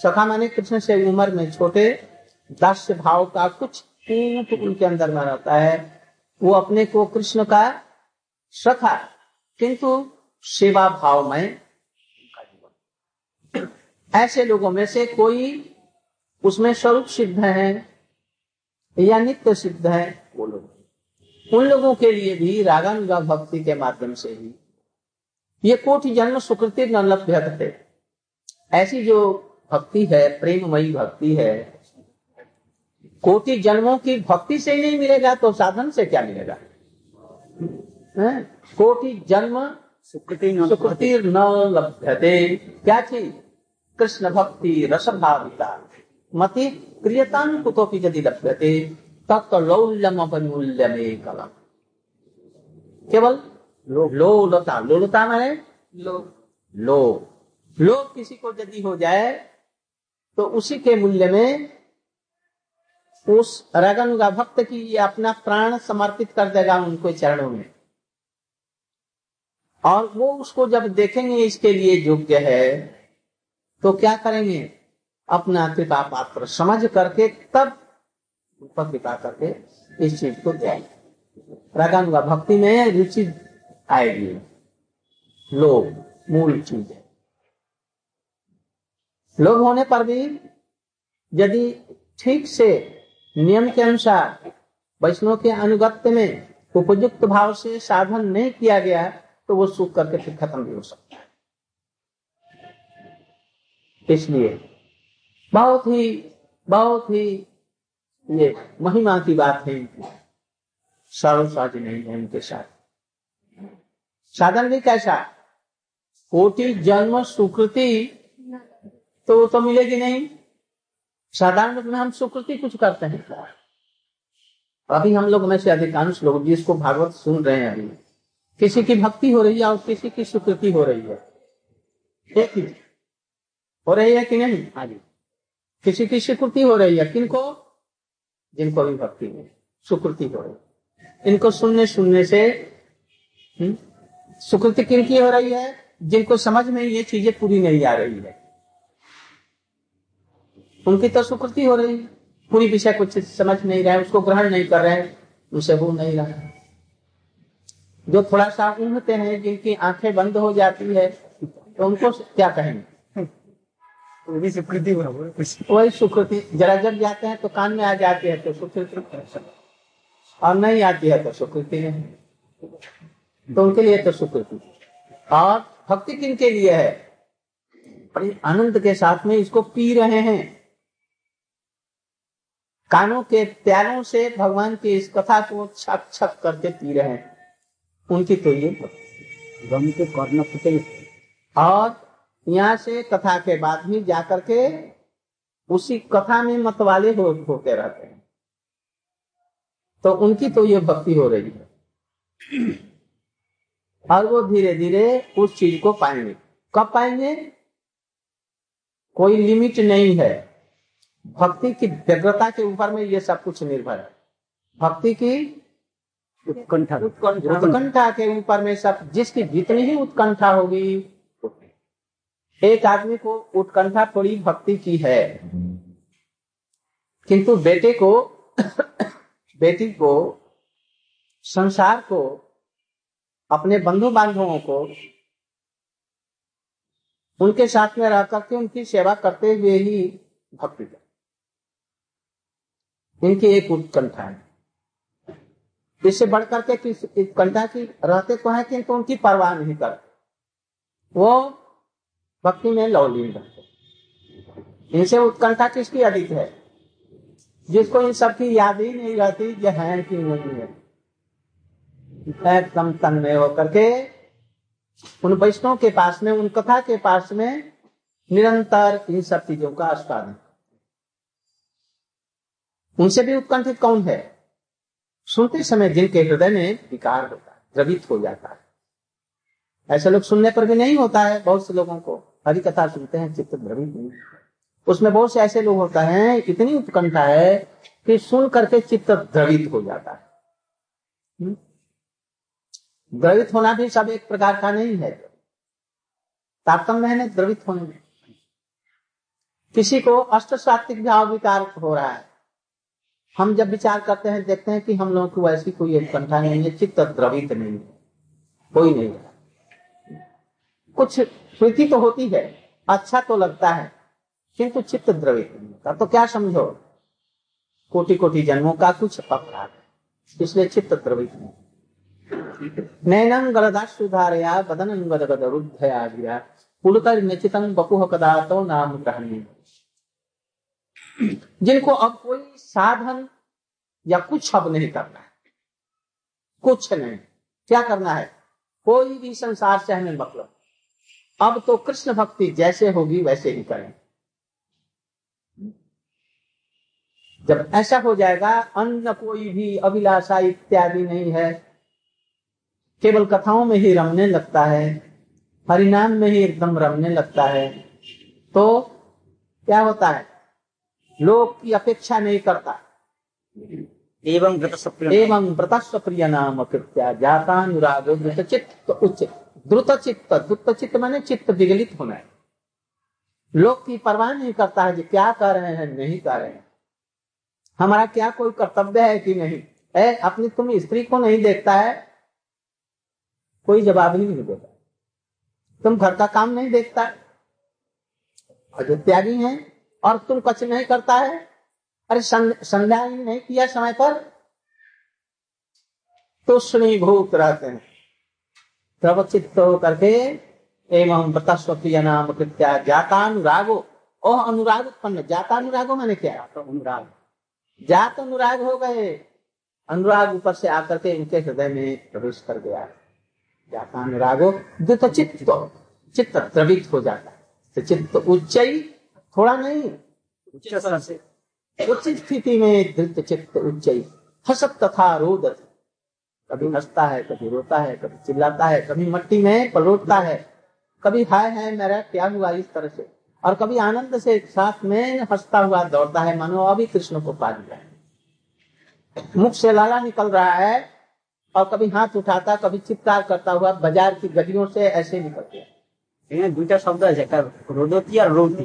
सखा माने कृष्ण से उम्र में छोटे दास्य भाव का कुछ उनके अंदर में रहता है। वो अपने को कृष्ण का सखा किंतु सेवा भाव में ऐसे लोगों में से कोई उसमें स्वरूप सिद्ध है या नित्य सिद्ध है, वो लोग। उन लोगों के लिए भी रागानुगा भक्ति के माध्यम से ही। ये कोटि जन्म सुकृति न लभ्य ऐसी जो भक्ति है प्रेममयी भक्ति है। कोटि जन्मों की भक्ति से ही नहीं मिलेगा तो साधन से क्या मिलेगा? कोटि जन्म सुकृति न लभ्यते क्या चीज़? कृष्ण भक्ति रस भाविता मति क्रियतान कुतोपि यदि लभ्यते तत् लौल्यम अपमूल्य में कलम केवल लोलता। लोलता में लो लो लोभ किसी को यदि हो जाए तो उसी के मूल्य में उस रगनुगा भक्त की ये अपना प्राण समर्पित कर देगा उनके चरणों में। और वो उसको जब देखेंगे इसके लिए योग्य है तो क्या करेंगे? अपना कृपा पात्र समझ करके तब ऊपर कृपा करके इस चीज़ को देंगे रागानुगा भक्ति में रुचि आएगी। लोग मूल चीज़। है लोग होने पर भी यदि ठीक से नियम के अनुसार वैष्णव के अनुगत्य में उपयुक्त भाव से साधन नहीं किया गया तो वो सुख करके फिर खत्म भी हो सकता है। इसलिए बहुत ही बहुत ही ये महिमा की बात है। इनकी सर्वसाधि नहीं है इनके साथ। साधन भी कैसा? कोटि जन्म सुकृति तो वो तो मिलेगी नहीं। साधारण रूप में हम सुकृति कुछ करते हैं। अभी हम लोग में से अधिकांश लोग जिसको भागवत सुन रहे हैं अभी किसी की भक्ति हो रही है और किसी की स्वीकृति हो रही है। एक ही। हो रही है कि नहीं? हाँ जी। किसी की स्वीकृति हो रही है किनको? जिनको भी भक्ति में सुकृति हो रही है। इनको सुनने सुनने से हम्म, सुकृति किन की हो रही है? जिनको समझ में ये चीज़ें पूरी नहीं आ रही है। उनकी तो सुकृति हो रही। है पूरी विषय कुछ समझ नहीं रहे उसको ग्रहण नहीं कर रहे हैं उनसे हो नहीं रहा। जो थोड़ा सा ऊँघते हैं जिनकी आँखें बंद हो जाती है तो उनको क्या कहेंगे? वही सुकृति वही सुकृति। जरा जब जाते हैं तो कान में आ जाती है तो सुकृति। और नहीं आती है तो सुकृति नहीं। तो उनके लिए तो सुकृति। और भक्ति किन के लिए है? आनंद के साथ में इसको पी रहे हैं। कानों के प्यारों से भगवान की इस कथा को छक छक करके पी रहे हैं। उनकी तो ये गम के कर्ण फुटे और यहाँ से कथा के बाद भी जाकर के उसी कथा में मतवाले हो होते रहते हैं। तो उनकी तो ये भक्ति हो रही है। और वो धीरे धीरे उस चीज़ को पाएँगे। कब पाएँगे? कोई लिमिट नहीं है। भक्ति की व्यग्रता के ऊपर में ये सब कुछ निर्भर है। भक्ति की उत्कंठा। उत्कंठा। के ऊपर में सब जिसकी जितनी ही उत्कंठा होगी एक आदमी को उत्कंठा थोड़ी भक्ति की है। किंतु बेटे को बेटी को संसार को अपने बंधु बांधवों को उनके साथ में रह करके उनकी सेवा करते हुए ही भक्ति कर इनकी एक उत्कंठा है। इससे बढ़कर के किस उत्कंठा की रहते तो है? किंतु उनकी परवाह नहीं करते। वो भक्ति में लौलीन रहते इनसे उत्कंठा किसकी अधिक है? जिसको इन सब की याद ही नहीं रहती, जो है कि नहीं है। एकदम तन में होकर के उन वैष्णव के पास में, उन कथा के पास में निरंतर इन सब चीज़ों का आस्वादन। उनसे भी उत्कंठित कौन है? सुनते समय जिनके हृदय में विकार होता है, द्रवित हो जाता है। ऐसे लोग सुनने पर भी नहीं होता है, बहुत से लोगों को। हरी कथा सुनते हैं, चित्त द्रवित नहीं उसमें बहुत से ऐसे लोग होता है, इतनी उत्कंठा है कि सुन करके चित्त द्रवित हो जाता है। हम्म? द्रवित होना भी सब एक प्रकार का नहीं है। तारतम्य है द्रवित होने में। किसी को अष्ट सात्विक भाव विकार हो रहा है। हम जब विचार करते हैं, देखते हैं कि हम लोगों की वैसी कोई उत्कंठा नहीं है चित्त द्रवित नहीं है। कोई नहीं है। कुछ प्रीति तो होती है अच्छा तो लगता है, किंतु चित्त द्रवित नहीं होता। तो क्या समझो? कोटि कोटि जन्मों का कुछ अपराध है, इसलिए चित्त द्रवित नहीं नैनम गलदाश्रुधारया, बदन गदगद रुद्धया गिरा। पुलकर निचितम बपुह कदा तो नाम ग्रहणी जिनको अब कोई साधन या कुछ अब नहीं करना है। कुछ नहीं। क्या करना है? कोई भी संसार से हमें मतलब अब तो कृष्ण भक्ति जैसे होगी वैसे ही करें। जब ऐसा हो जाएगा अन्य कोई भी अभिलाषा इत्यादि नहीं है। केवल कथाओं में ही रमने लगता है। हरिनाम में ही एकदम रमने लगता है। तो क्या होता है? लोग की अपेक्षा नहीं करता। एवं एवं व्रतस्व प्रिय नाम कृत्या जाता अनुराग द्रुत चित्त उच्च द्रुत चित्त द्रुत चित्त माने चित्त विगलित होना है। लोग की परवाह नहीं करता है कि क्या कर रहे हैं नहीं कर रहे हैं। हमारा क्या कोई कर्तव्य है कि नहीं? है अपनी तुम स्त्री को नहीं देखता है कोई जवाब ही नहीं देता। तुम घर का काम नहीं देखता। और जो त्यागी है और तुम कुछ नहीं करता है? अरे संध्या ही नहीं किया समय पर। तो भूत रहते हैं। प्रवचित करके एवं व्रतस्वप्रिय नाम कृत्या जातानुरागो। ओह, अनुराग उत्पन्न। जातानुरागो मैंने क्या। तो अनुराग। जात अनुराग हो गए। अनुराग ऊपर से आकर के इनके हृदय में प्रवेश कर गया। जाता अनुरागो द्वित चित्त चित्त द्रवित हो जाता है। तो चित्त उच्च थोड़ा नहीं उच्च स्थिति में धृत चित्त उच्च हसत तथा रोदत। कभी हंसता है कभी रोता है कभी चिल्लाता है कभी मट्टी में पलोटता है। कभी हाय है मेरा क्या हुआ इस तरह से। और कभी आनंद से साथ में हंसता हुआ दौड़ता है मानो अभी कृष्ण को पा लिया है। मुख से लाला निकल रहा है और कभी हाथ उठाता कभी चित्कार करता हुआ बाज़ार की गलियों से ऐसे निकल गया दुईटा शब्द है रोदती और रोती।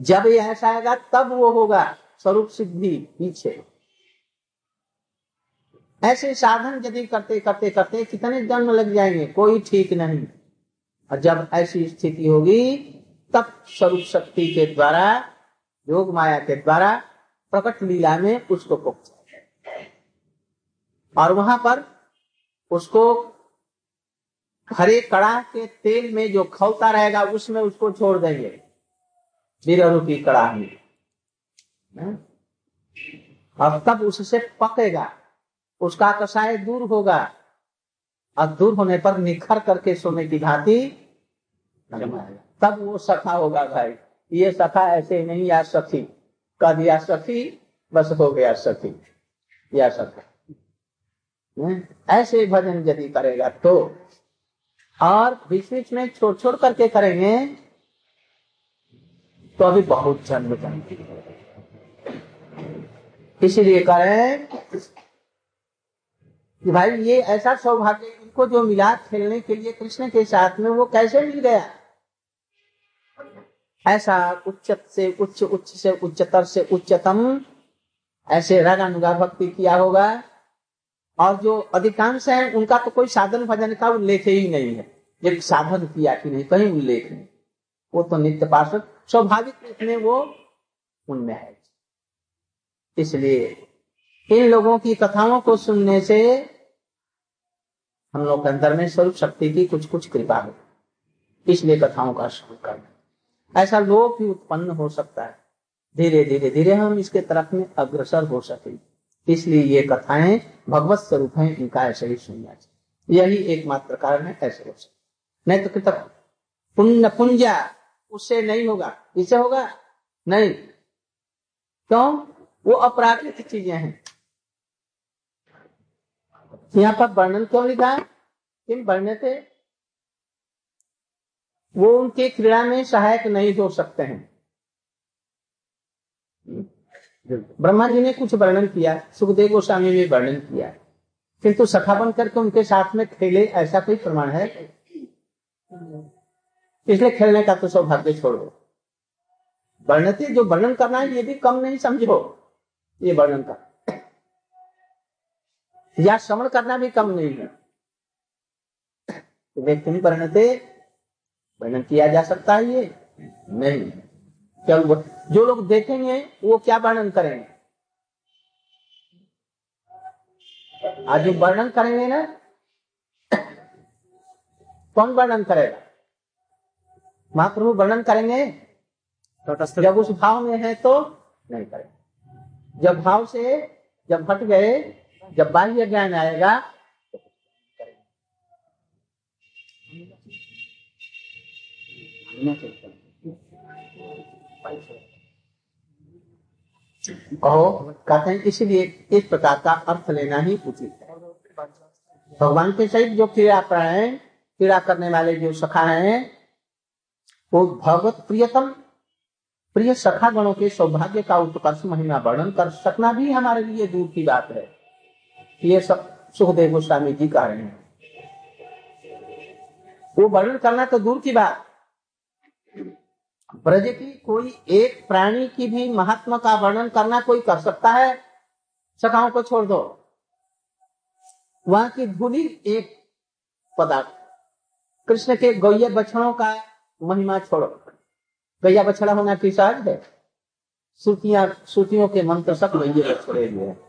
जब यह ऐसा आएगा, तब वो होगा स्वरूप सिद्धि पीछे। ऐसे साधन यदि करते करते करते कितने जन्म लग जाएँगे, कोई ठीक नहीं। और जब ऐसी स्थिति होगी, तब स्वरूप शक्ति के द्वारा, योग माया के द्वारा प्रकट लीला में उसको पुक्त और वहाँ पर उसको हरे कड़ा के तेल में जो खौता रहेगा, उसमें उसको छोड़ देंगे। बिरहू की कड़ाही अब तब उससे पकेगा। उसका कसाय दूर होगा। और दूर होने पर निखर करके सोने की भांति तब वो सखा होगा भाई। ये सखा ऐसे नहीं, या सखी। कह दिया सखी, बस हो गया सखी। या सखा। ऐसे भजन यदि करेगा तो। और बीच बीच में छोड़ छोड़ करके करेंगे। तो अभी बहुत जन्म जाएँगे इसीलिए करें कि भाई, ये ऐसा सौभाग्य इनको जो मिला खेलने के लिए कृष्ण के साथ में, वो कैसे मिल गया? ऐसा उच्च से उच्च उच्च से उच्चतर से उच्चतम ऐसे रागानुगा भक्ति किया होगा। और जो अधिकांश है, उनका तो कोई साधन भजन का उल्लेख ही नहीं है। एक साधन किया कि नहीं, कहीं उल्लेख नहीं। वो तो नित्य पार्षद स्वाभाविक रूप में वो उनमें है। इसलिए इन लोगों की कथाओं को सुनने से हम लोग के अंदर में स्वरूप शक्ति की कुछ कुछ कृपा हो। इसलिए कथाओं का श्रवण करना। ऐसा लोग भी उत्पन्न हो सकता है। धीरे धीरे धीरे हम इसके तरफ़ में अग्रसर हो सके। इसलिए ये कथाएँ भगवत स्वरूप है, इनका ऐसे ही सुनना चाहिए। यही एकमात्र कारण है, ऐसे हो सकते नहीं तो कृतक पुण्य पुंजा उससे नहीं होगा। इससे होगा? नहीं। क्यों? वो अपराकृत चीज़ें हैं। यहाँ पर वर्णन क्यों लिखा है? किन वर्ण्य थे? वो उनके क्रीड़ा में सहायक नहीं हो सकते हैं। ब्रह्मा जी ने कुछ वर्णन किया, सुखदेव गोस्वामी ने वर्णन किया। किंतु सखा बन करके उनके साथ में खेले, ऐसा कोई प्रमाण है? इसलिए खेलने का तो सौभाग्य छोड़ो। वर्णते जो वर्णन करना है, ये भी कम नहीं समझो। ये वर्णन का या श्रवण करना भी कम नहीं है। व्यक्ति वर्णते? वर्णन किया जा सकता है ये? नहीं। चलो जो लोग देखेंगे, वो क्या वर्णन करेंगे? आज जो वर्णन करेंगे ना, कौन वर्णन करेगा? महाप्रभु वर्णन करेंगे। जब उस भाव में है तो नहीं करेंगे। जब भाव से जब हट गए जब बाह्य ज्ञान आएगा कहो कहते हैं इसलिए इस प्रकार का अर्थ लेना ही उचित है। भगवान के सहित जो क्रिया प्राण क्रिया करने वाले जो सखा हैं वो भगवत प्रियतम, प्रिय सखा गणों के सौभाग्य का उत्कर्ष महिमा वर्णन कर सकना भी हमारे लिए दूर की बात है। ये सब सुखदेव गोस्वामी जी कह रहे हैं। वो वर्णन करना तो दूर की बात। ब्रज की कोई एक प्राणी की भी महात्मा का वर्णन करना कोई कर सकता है? सखाओं को छोड़ दो। वहाँ की धूली एक पदार्थ, कृष्ण के गौय बछड़ों का महिमा छोड़ो। गैया बछड़ा होना साज है? श्रुतियाँ श्रुतियों के मंत्र सब गैये बछड़े हुए हैं।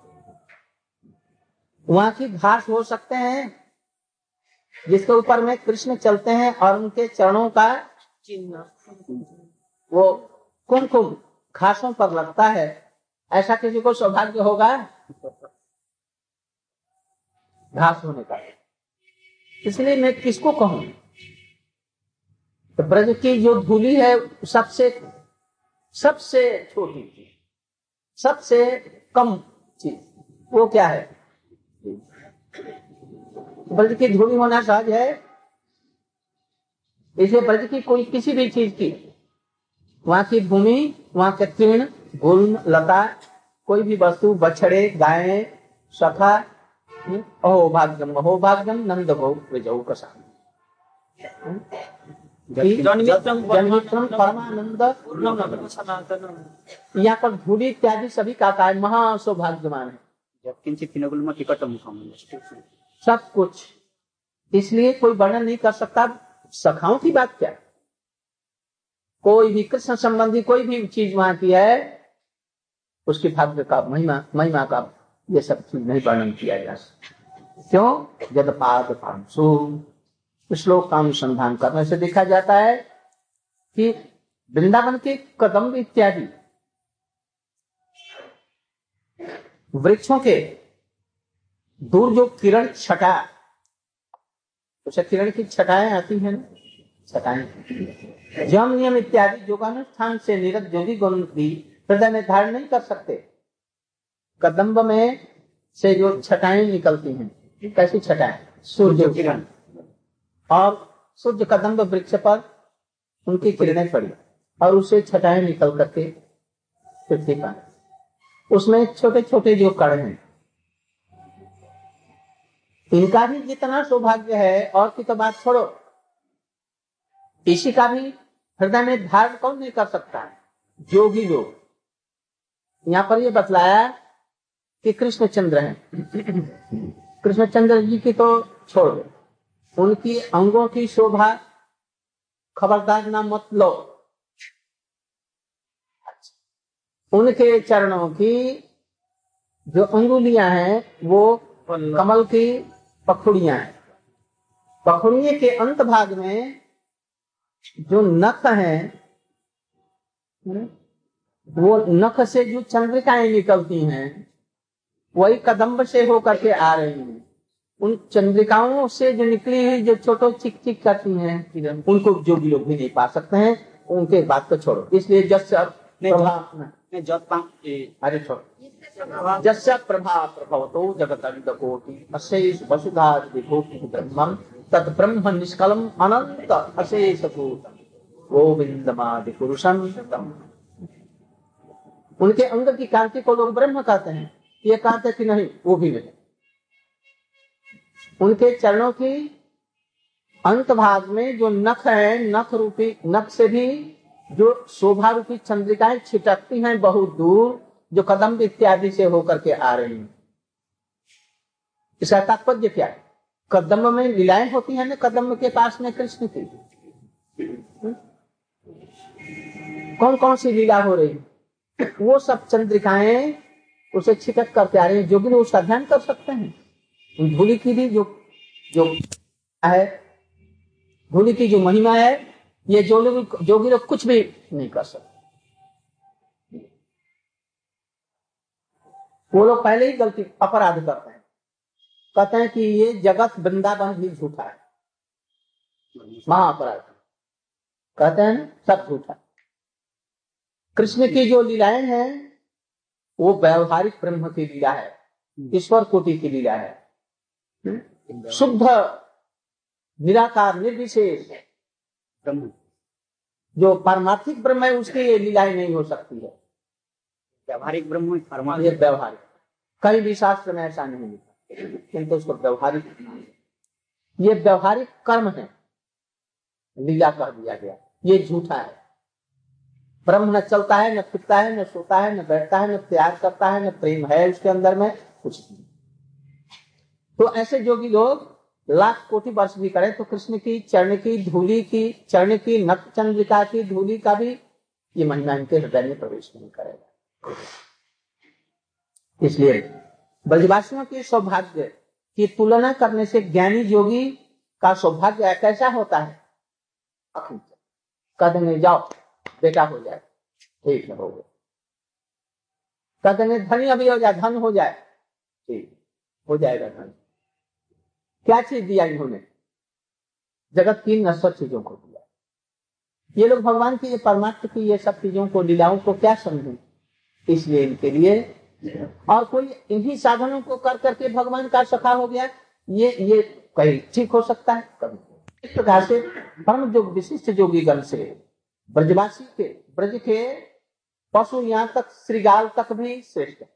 वहाँ की घास हो सकते हैं, जिसके ऊपर में कृष्ण चलते हैं और उनके चरणों का चिन्ह। वो कुमकुम घासों पर लगता है। ऐसा किसी को सौभाग्य होगा? घास होने का। इसलिए मैं किसको कहूँ? तो ब्रज की जो धूली है, सबसे सबसे छोटी चीज़, सबसे कम चीज़, वो क्या है? ब्रज की धूली होना सहज है। इसलिए ब्रज की कोई किसी भी चीज़ की, वहाँ की भूमि, वहाँ के तृण, गुण, लता, कोई भी वस्तु, बछड़े, गाय, सखा अहो भाग्यम अहो भाग्यम नंद भो विजय कसा परमानंद यहाँ पर धूली इत्यादि सभी का सौभाग्यमान है। सब कुछ। इसलिए कोई वर्णन नहीं कर सकता। सखाओं की बात क्या? कोई भी कृष्ण संबंधी कोई भी चीज़ वहाँ की है उसके भाग्य का महिमा महिमा का ये सब चीज़ नहीं वर्णन किया जा सकता। क्यों? जद पाद पांसु। श्लोक का अनुसंधान करने से देखा जाता है कि वृंदावन के कदम इत्यादि, वृक्षों के दूर जो किरण छटा, उसे किरण की छटाएँ आती हैं छटाएँ। जम नियम इत्यादि योगानुष्ठान से निरत भी गुण भी हृदय में धारण नहीं कर सकते। कदम्ब में से जो छटाएँ निकलती हैं, कैसी छटाएँ? सूर्य किरण। और सूर्य कदम्ब वृक्ष पर उनकी किरणें पड़ी। और उससे छटाएँ निकल करके पृथ्वी पर। उसमें छोटे छोटे जो कण हैं इनका भी जितना सौभाग्य है और की तो बात छोड़ो इसी का भी हृदय में धारण कौन नहीं कर सकता? जोगी लोग। यहाँ पर ये बतलाया कि कृष्णचंद्र हैं। कृष्णचंद्र जी की तो छोड़ दो। उनकी अंगों की शोभा खबरदार ना मत लो। उनके चरणों की जो अंगुलियाँ हैं, वो कमल की पखुड़ियाँ हैं। पखुड़िए के अंत भाग में जो नख है, वो नख से जो चंद्रिकाएँ निकलती हैं, वही कदम्ब से होकर के आ रही हैं। उन चंद्रिकाओं से जो निकली हुई जो छोटो चिक चिक करती हैं उनको जो भी लोग भी नहीं पा सकते हैं उनके बात को छोड़ो। इसलिए ए, अरे छोड़। जस्य प्रभा प्रभवतो जगत कोटि अशेष वसुधा ब्रह्मम तद ब्रह्म निष्कलम अनंत अशेष गोविंदमादि पुरुषम उनके अंग की कांति को लोग ब्रह्म कहते हैं। ये कहते हैं कि नहीं वो भी नहीं। उनके चरणों की अंत भाग में जो नख है, नख रूपी, नख से भी जो शोभा रूपी चंद्रिकाएँ छिटकती हैं बहुत दूर, जो कदम इत्यादि से होकर के आ रही हैं। इसका तात्पर्य क्या है? कदम में लीलाएँ होती हैं ना कदम के पास में कृष्ण की। कौन कौन सी लीला हो रही वो सब चंद्रिकाएँ उसे छिटक करके आ रही है, जो भी उसका ध्यान कर सकते हैं। धूली की भी जो जो है धूली की जो महिमा है, ये जो लोग जोगी लोग कुछ भी नहीं कर सकते। वो लोग पहले ही गलती, अपराध करते हैं। कहते हैं कि ये जगत वृंदावन भी झूठा है। महाअपराध। कहते हैं सब झूठा कृष्ण की जो लीलाएँ हैं, वो व्यवहारिक ब्रह्म की लीला है, ईश्वर कोटि की लीला है। शुद्ध निराकार निर्विशेष। जो पारमार्थिक ब्रह्म है उसकी लीलाएँ नहीं हो सकती है। व्यवहारिक ब्रह्म ये परमात्मा व्यवहारिक। कहीं भी शास्त्र में ऐसा नहीं लिखा। किंतु उसको व्यवहारिक ये व्यवहारिक कर्म है। लीला कह दिया गया। ये झूठा है। ब्रह्म न चलता है न फिरता है न सोता है न बैठता है न त्याग करता है न प्रेम है उसके अंदर में कुछ नहीं। तो ऐसे जोगी लोग लाख कोटि वर्ष भी करें तो कृष्ण की, चरण की, धूली की, चरण की नक चंद्रिका की, धूली का भी ये महिमा इनके हृदय में प्रवेश नहीं करेगा। इसलिए ब्रजवासियों की सौभाग्य की तुलना करने से ज्ञानी योगी का सौभाग्य कैसा होता है? कह देंगे जाओ, बेटा हो जाए, ठीक है, हो गया। कह देंगे धनी अभी हो जाए, धन हो जाए, ठीक, हो जाएगा धन। क्या चीज़ दिया इन्होंने? जगत की नश्वर चीज़ों को दिया। ये लोग भगवान की परमात्मा की, ये सब चीज़ों को, लीलाओं को क्या समझें? इसलिए इनके लिए और कोई इन्हीं साधनों को कर करके भगवान का सखा हो गया, ये ये कहीं ठीक हो सकता है? कभी इस प्रकार से परम जो विशिष्ट जोगी गण से, ब्रजवासी के, ब्रज के पशु यहाँ तक, श्रीगाल तक भी श्रेष्ठ है।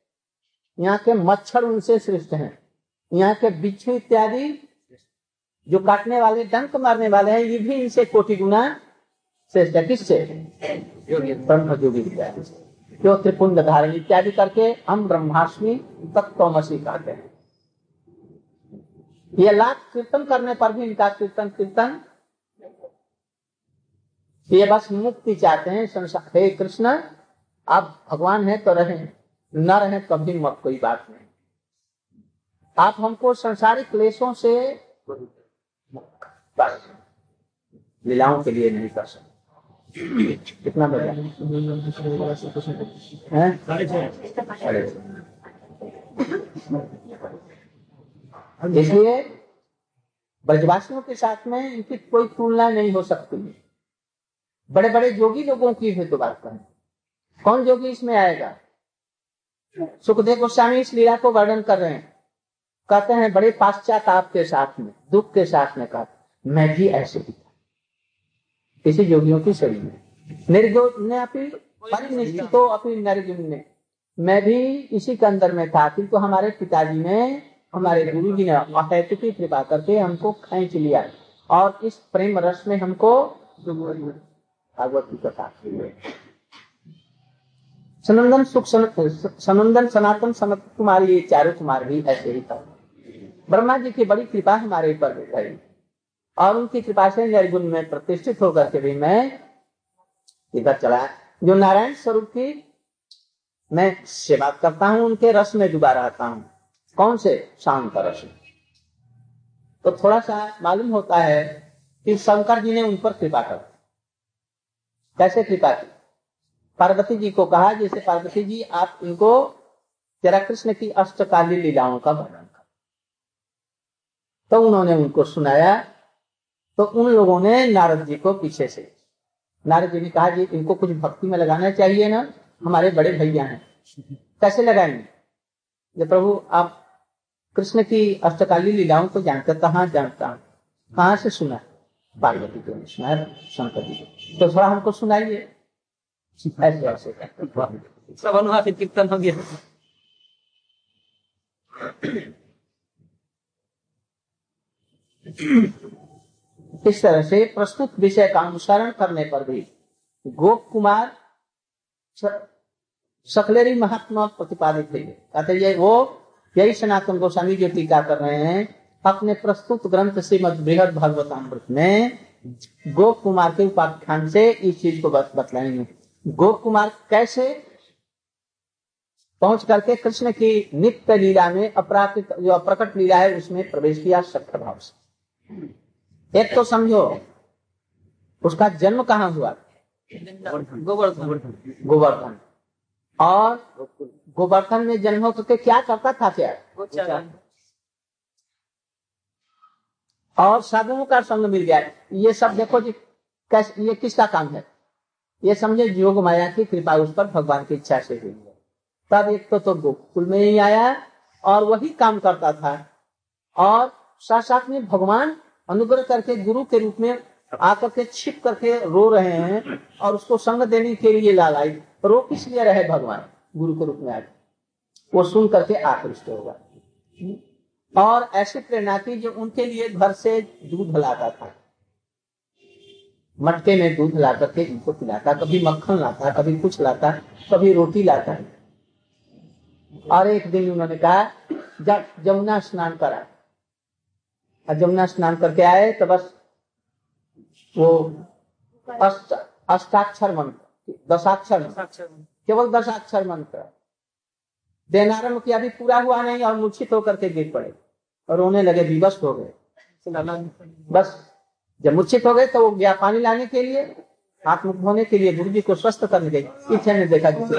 यहाँ के मच्छर उनसे श्रेष्ठ हैं। यहाँ के बिच्छू इत्यादि जो काटने वाले डंक मारने वाले हैं ये भी इनसे कोटि गुना श्रेष्ठ है। किससे? ब्रह्म जोगी इत्यादि से जो त्रिपुंड धारण इत्यादि करके हम ब्रह्माष्टमी तत्वमसी कहते हैं। ये लाख कीर्तन करने पर भी इनका कीर्तन कीर्तन। ये बस मुक्ति चाहते हैं संसार। हे कृष्ण आप भगवान है तो रहे न रहे कभी मत कोई बात नहीं। आप हमको संसारिक क्लेशों से लीलाओं के लिए नहीं कर सकते। कितना बजा? हैं? इसलिए ब्रजवासियों के साथ में इनकी कोई तुलना नहीं हो सकती। बड़े बड़े जोगी लोगों की भी तो बात करें। कौन जोगी इसमें आएगा? सुखदेव गोस्वामी इस लीला को वर्णन कर रहे हैं। कहते हैं बड़े पाश्चाताप के साथ में दुख के साथ में कहते मैं भी ऐसे ही था। किसी योगियों की शरीर में। निर्गुण अपनी परिनिष्ठितो अपनी निर्गुण ने। मैं भी इसी के अंदर में था किंतु हमारे पिताजी ने हमारे गुरु जी ने अहैतु की कृपा करके हमको खेच लिया और इस प्रेम रस में हमको भागवत की कथा सनंदन सुख सनंदन सनातन सनत कुमार ये चारों कुमार भी ऐसे ही था। ब्रह्मा जी की बड़ी कृपा हमारे ऊपर गई। और उनकी कृपा से निर्गुण में प्रतिष्ठित होकर के भी मैं इधर चला। जो नारायण स्वरूप की मैं सेवा करता हूँ, उनके रस में डूबा रहता हूँ। कौन से? शांत रस। तो थोड़ा सा मालूम होता है कि शंकर जी ने उन पर कृपा कर कैसे कृपा की? पार्वती जी को कहा, जैसे पार्वती जी, आप इनको जरा कृष्ण की अष्टकाली लीलाओं का कर तो उन्होंने उनको सुनाया। तो उन लोगों ने नारद जी को पीछे से। नारद जी ने कहा, जी, इनको कुछ भक्ति में लगाना चाहिए ना, हमारे बड़े भैया हैं। कैसे लगाएँगे? ये प्रभु, आप कृष्ण की अष्टकाली लीलाओं को जानते कहा जानता हूँ? कहाँ से सुना? पार्वती ने सुना शंकर जी को। तो थोड़ा हमको सुनाइए। सब कीर्तन हो गया। इस तरह से प्रस्तुत विषय का अनुसरण करने पर भी गोप कुमार सकलेरी महात्मा प्रतिपादित थे। कहते ये वो, यही सनातन गोस्वामी जो टीका कर रहे हैं। अपने प्रस्तुत ग्रंथ श्रीमद बृहद भागवतामृत में गोप कुमार के उपाख्यान से इस चीज़ को बत- बतलाएँगे। गोप कुमार कैसे पहुँच करके कृष्ण की नित्य लीला में अपराकृत जो अप्रकट लीला है, उसमें प्रवेश किया सख्त भाव से। एक तो समझो उसका जन्म कहाँ हुआ? गोवर्धन। गोवर्धन। और गोवर्धन में जन्म हो करके क्या करता था क्या और साधुओं का संग मिल गया। ये सब देखो जी कैसे ये किसका काम है? ये समझे योग माया की कृपा उस पर भगवान की इच्छा से हुई। है तब एक तो, तो गोकुल में ही आया और वही काम करता था। और साथ साथ में भगवान अनुग्रह करके, गुरु के रूप में आकर के छिप करके रो रहे हैं और उसको संग देने के लिए लाल आई रो किस लिए रहे भगवान? गुरु के रूप में आए वो सुन करके आकृष्ट होगा। और ऐसी प्रेरणा की जो उनके लिए घर से दूध लाता था। मटके में दूध ला करके इनको पिलाता, कभी मक्खन लाता, कभी कुछ लाता, कभी रोटी लाता। और एक दिन उन्होंने कहा जब जमुना स्नान करा। और जमुना स्नान करके आए तो बस वो अष्ट अष्टाक्षर मंत्र दशाक्षर मंत्र। केवल दशाक्षर मंत्र। देनारंभ की अभी पूरा हुआ नहीं और मूर्छित होकर के गिर पड़े और रोने लगे विवश हो गए। बस जब मूर्छित हो गए तो वो गया पानी लाने के लिए हाथ मुख धोने के लिए गुरु जी को स्वस्थ करने गई पीछे ने देखा किसी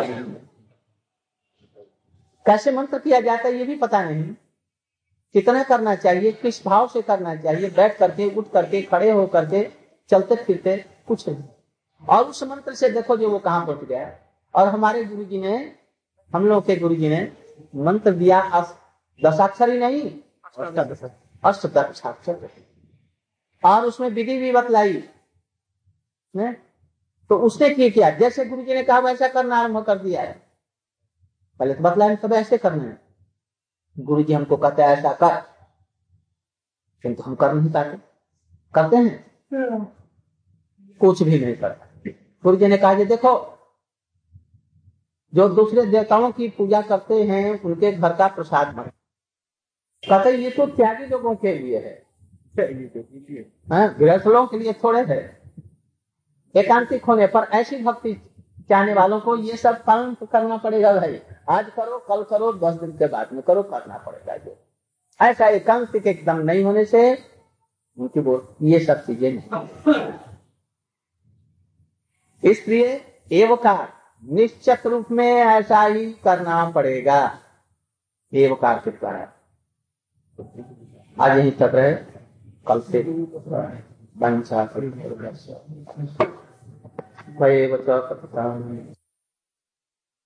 कैसे मंत्र किया जाता है ये भी पता नहीं। कितना करना चाहिए, किस भाव से करना चाहिए, बैठ करके, उठ करके, खड़े हो करके, चलते फिरते कुछ नहीं। और उस मंत्र से देखो जो वो कहाँ पहुँच गया। और हमारे गुरु जी ने, हम लोग के गुरु जी ने मंत्र दिया दशाक्षर ही नहीं अष्टाक्षर और उसमें विधि भी बतलाई? तो उसने क्या किया? जैसे गुरु जी ने कहा, वैसा करना आरंभ कर दिया है। पहले तो बतलाए, तब ऐसे करना है। गुरु जी हमको कहते हैं ऐसा कर। किंतु हम कर नहीं पाते। करते हैं। कुछ भी नहीं करते। गुरु जी ने कहा कि देखो जो दूसरे देवताओं की पूजा करते हैं उनके घर का प्रसाद बन कहते ये तो त्यागी लोगों के लिए है। हाँ, गृहस्थ लोगों के लिए थोड़े है। एकांतिक होने पर ऐसी भक्ति चाहने वालों को ये सब पालन तो करना पड़ेगा भाई। आज करो, कल करो, दस दिन के बाद में करो, करना पड़ेगा जो। ऐसा एकांतिक एकदम नहीं होने से उनकी बोल ये सब चीज़ें नहीं इसलिए एवकार निश्चित रूप में ऐसा ही करना पड़ेगा। एवकार के द्वारा। आज यही तक रहे। कल से कथितानि